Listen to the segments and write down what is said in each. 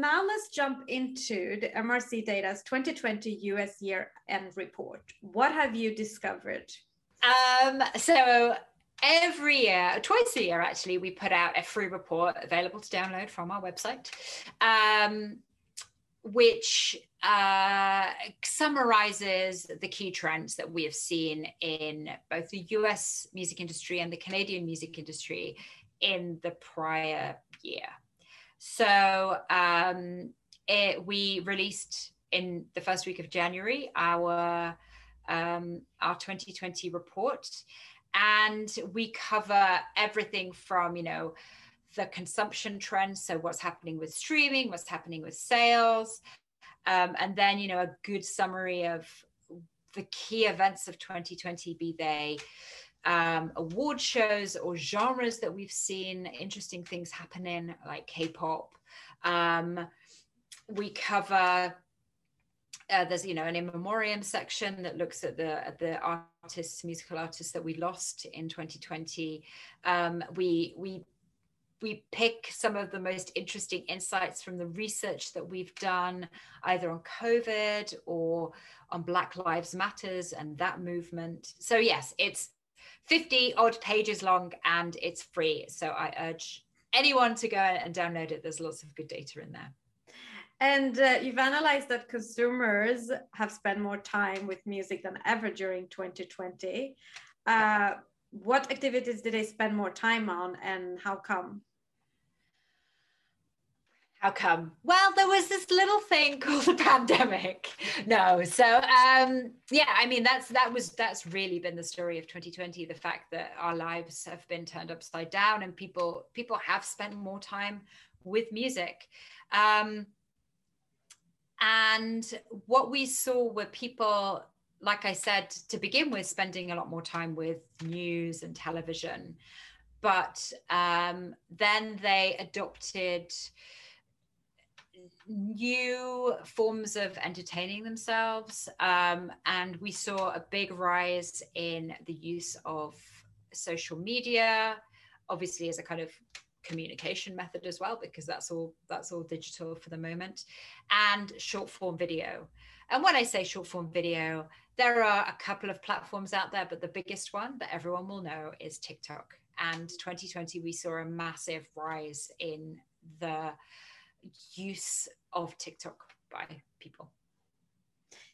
now let's jump into the MRC Data's 2020 US year end report. What have you discovered? Um, so every year, twice a year actually, we put out a free report available to download from our website, um, which uh, summarizes the key trends that we have seen in both the US music industry and the Canadian music industry in the prior year. So um, it, we released in the first week of January our um, our 2020 report, and we cover everything from you know the consumption trends, so what's happening with streaming, what's happening with sales, um, and then you know a good summary of the key events of 2020, be they um, award shows or genres that we've seen interesting things happening, like K-pop. Um, we cover uh, there's you know an in memoriam section that looks at the at the artists musical artists that we lost in 2020 um, we we we pick some of the most interesting insights from the research that we've done either on covid or on black lives matters and that movement so yes it's 50 odd pages long and it's free so i urge anyone to go and download it there's lots of good data in there and uh, you've analyzed that consumers have spent more time with music than ever during 2020. Uh, what activities did they spend more time on and how come? How come? Well, there was this little thing called the pandemic. No, so um, yeah, I mean that's that was that's really been the story of 2020. The fact that our lives have been turned upside down and people people have spent more time with music. Um, and what we saw were people, like I said, to begin with, spending a lot more time with news and television. But um, then they adopted new forms of entertaining themselves. Um, and we saw a big rise in the use of social media, obviously, as a kind of communication method as well because that's all that's all digital for the moment and short form video and when i say short form video there are a couple of platforms out there but the biggest one that everyone will know is tiktok and 2020 we saw a massive rise in the use of tiktok by people.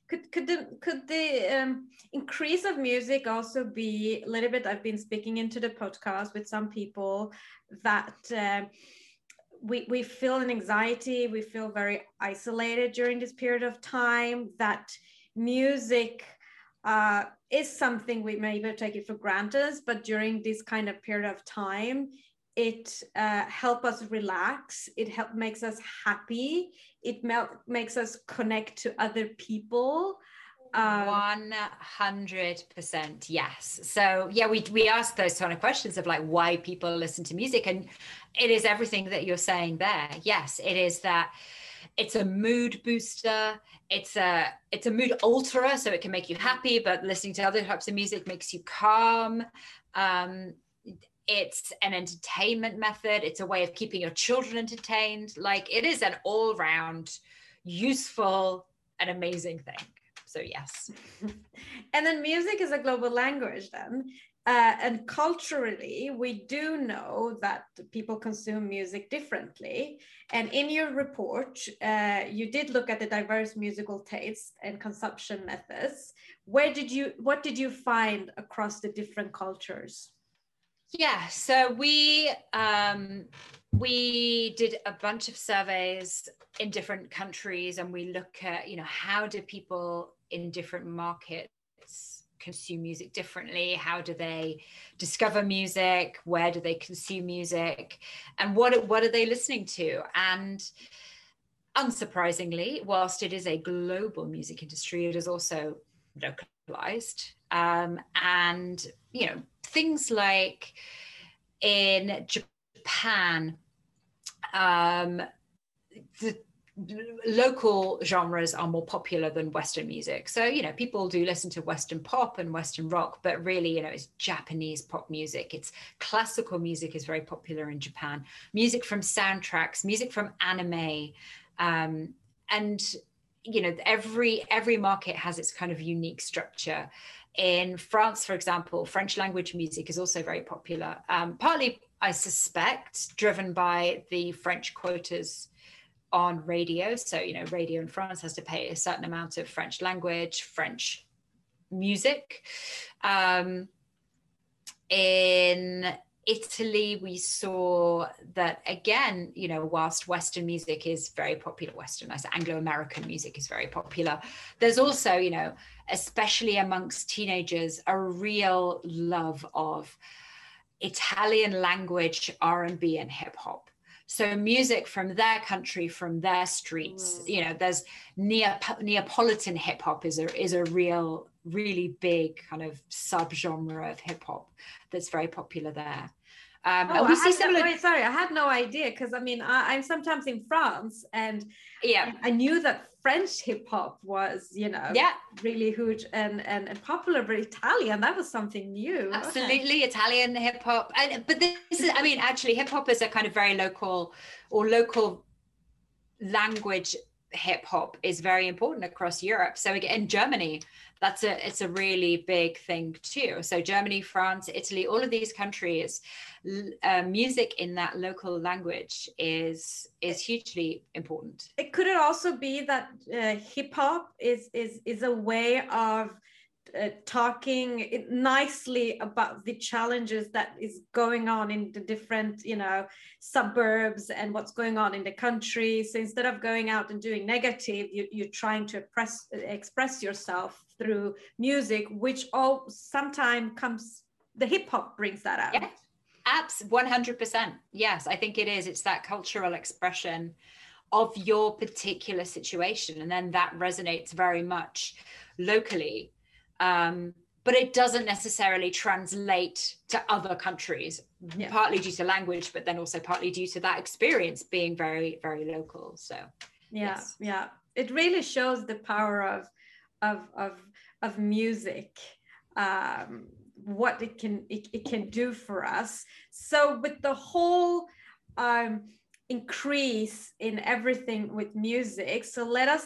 Could could the could the um, increase of music also be a little bit i've been speaking into the podcast with some people that uh, we we feel an anxiety we feel very isolated during this period of time that music uh, is something we maybe take it for granted but during this kind of period of time it uh, help us relax. It help makes us happy. It makes us connect to other people. Um, 100% yes. So yeah we we ask those kind of questions of like why people listen to music and it is everything that you're saying there. Yes it is that it's a mood booster. It's a it's a mood alterer so it can make you happy but listening to other types of music makes you calm. Um, it's an entertainment method. It's a way of keeping your children entertained. Like it is an all-round useful and amazing thing. So yes. And then music is a global language then. Uh, and culturally we do know that people consume music differently. And in your report uh, you did look at the diverse musical tastes and consumption methods. Where did you what did you find across the different cultures yeah, so we um, we did a bunch of surveys in different countries, and we look at you know how do people in different markets consume music differently? How do they discover music? Where do they consume music? And what what are they listening to? And unsurprisingly, whilst it is a global music industry, it is also localized. Um, and you know things like in Japan, um, the local genres are more popular than Western music. So, you know, people do listen to Western pop and Western rock, but really, you know, it's Japanese pop music. It's classical music is very popular in Japan. Music from soundtracks, music from anime, Um, and you know every every market has its kind of unique structure. In france for example french language music is also very popular um, partly i suspect driven by the french quotas on radio. So you know radio in france has to pay a certain amount of french language french music. Um, in Italy, we saw that again, you know, whilst Western music is very popular, Western, I Anglo American music is very popular, there's also, you know, especially amongst teenagers, a real love of Italian language R&B and hip hop. So music from their country, from their streets, mm. you know, there's Neap- Neapolitan hip hop is a is a real, really big kind of subgenre of hip hop that's very popular there. Um, oh, we see similar. No, wait, sorry, I had no idea because I mean I, am sometimes in France and yeah, I knew that French hip hop was you know yeah really huge and, and and popular, but Italian that was something new. Absolutely. Italian hip hop, and but this is I mean actually hip hop is a kind of very local or local language hip hop is very important across Europe. So in Germany, that's a it's a really big thing too. So Germany, France, Italy, all of these countries, uh, music in that local language is is hugely important. It could it also be that uh, hip hop is is is a way of uh, talking nicely about the challenges that is going on in the different you know suburbs and what's going on in the country so instead of going out and doing negative you, you're trying to express express yourself through music which all sometimes comes the hip hop brings that out yeah. Abs 100%. Yes, I think it is. It's that cultural expression of your particular situation. And then that resonates very much locally um, but it doesn't necessarily translate to other countries yeah. partly due to language but then also partly due to that experience being very very local so yeah yes. yeah it really shows the power of of of of music um what it can it, it can do for us so with the whole um increase in everything with music so let us